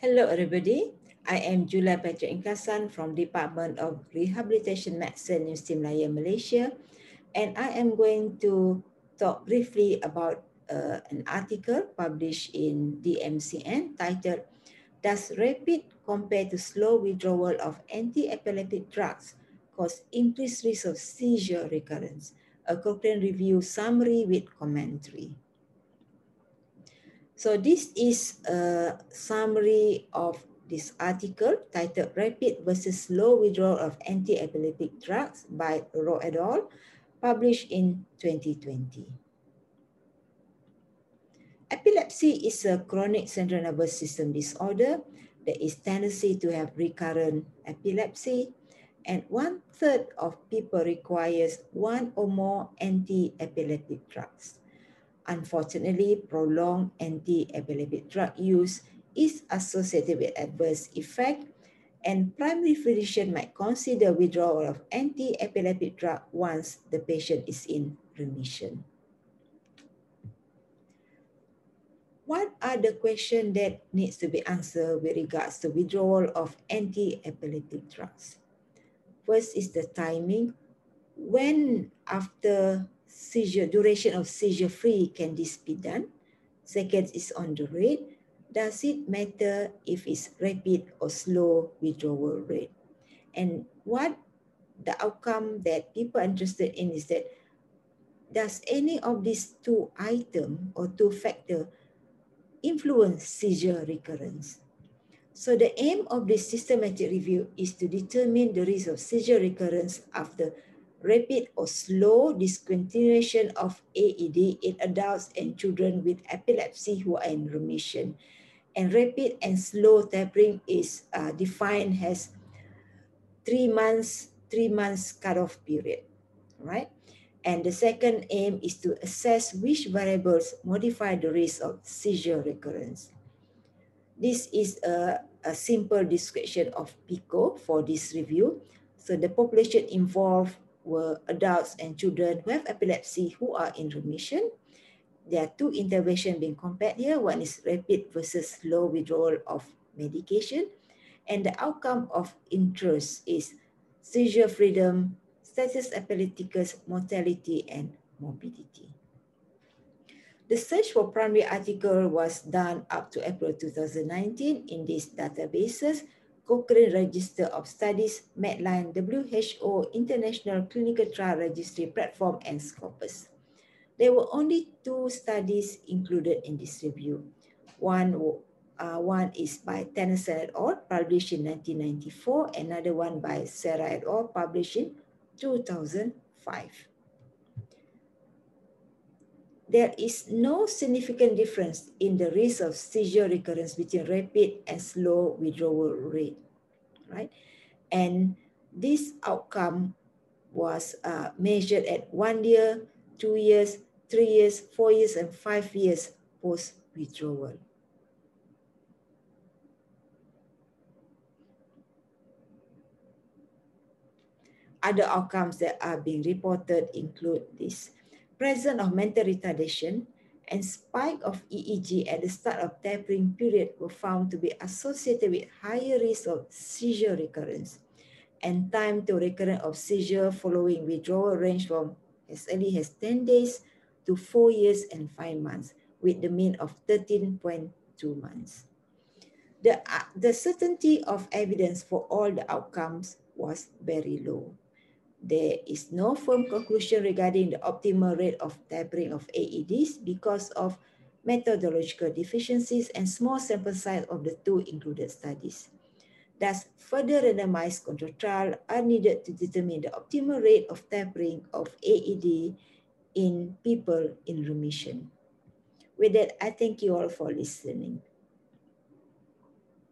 Hello, everybody. I am Julia Patrick Inkasan from Department of Rehabilitation Medicine, UST Malaya, Malaysia. And I am going to talk briefly about uh, an article published in DMCN titled, Does rapid compared to slow withdrawal of anti-epileptic drugs cause increased risk of seizure recurrence? A Cochrane Review summary with commentary. So this is a summary of this article titled Rapid versus Slow Withdrawal of Anti-Epileptic Drugs by Rowe et al., published in 2020. Epilepsy is a chronic central nervous system disorder that is tendency to have recurrent epilepsy and one third of people requires one or more anti-epileptic drugs. Unfortunately, prolonged anti-epileptic drug use is associated with adverse effect and primary physician might consider withdrawal of anti-epileptic drug once the patient is in remission. What are the questions that needs to be answered with regards to withdrawal of anti-epileptic drugs? First is the timing. When after seizure, duration of seizure free can this be done? Second is on the rate. Does it matter if it's rapid or slow withdrawal rate? And what the outcome that people are interested in is that does any of these two item or two factor influence seizure recurrence? So the aim of this systematic review is to determine the risk of seizure recurrence after rapid or slow discontinuation of AED in adults and children with epilepsy who are in remission. And rapid and slow tapering is uh, defined as three months, three months cutoff period, right? And the second aim is to assess which variables modify the risk of seizure recurrence. This is a, a simple description of PICO for this review. So the population involved were adults and children who have epilepsy who are in remission. There are two interventions being compared here. One is rapid versus slow withdrawal of medication. And the outcome of interest is seizure freedom, status epilepticus, mortality, and morbidity. The search for primary article was done up to April 2019 in these databases Cochrane Register of Studies, Medline, WHO International Clinical Trial Registry Platform, and Scopus. There were only two studies included in this review. One, uh, one is by Tennison et al., published in 1994, another one by Serra et al., published in 2005 there is no significant difference in the risk of seizure recurrence between rapid and slow withdrawal rate, right? And this outcome was uh, measured at one year, two years, three years, four years, and five years post-withdrawal. Other outcomes that are being reported include this presence of mental retardation and spike of EEG at the start of tapering period were found to be associated with higher risk of seizure recurrence and time to recurrence of seizure following withdrawal range from as early as 10 days to 4 years and 5 months with the mean of 13.2 months. The, uh, the certainty of evidence for all the outcomes was very low. There is no firm conclusion regarding the optimal rate of tapering of AEDs because of methodological deficiencies and small sample size of the two included studies. Thus, further randomized control trial are needed to determine the optimal rate of tapering of AED in people in remission. With that, I thank you all for listening.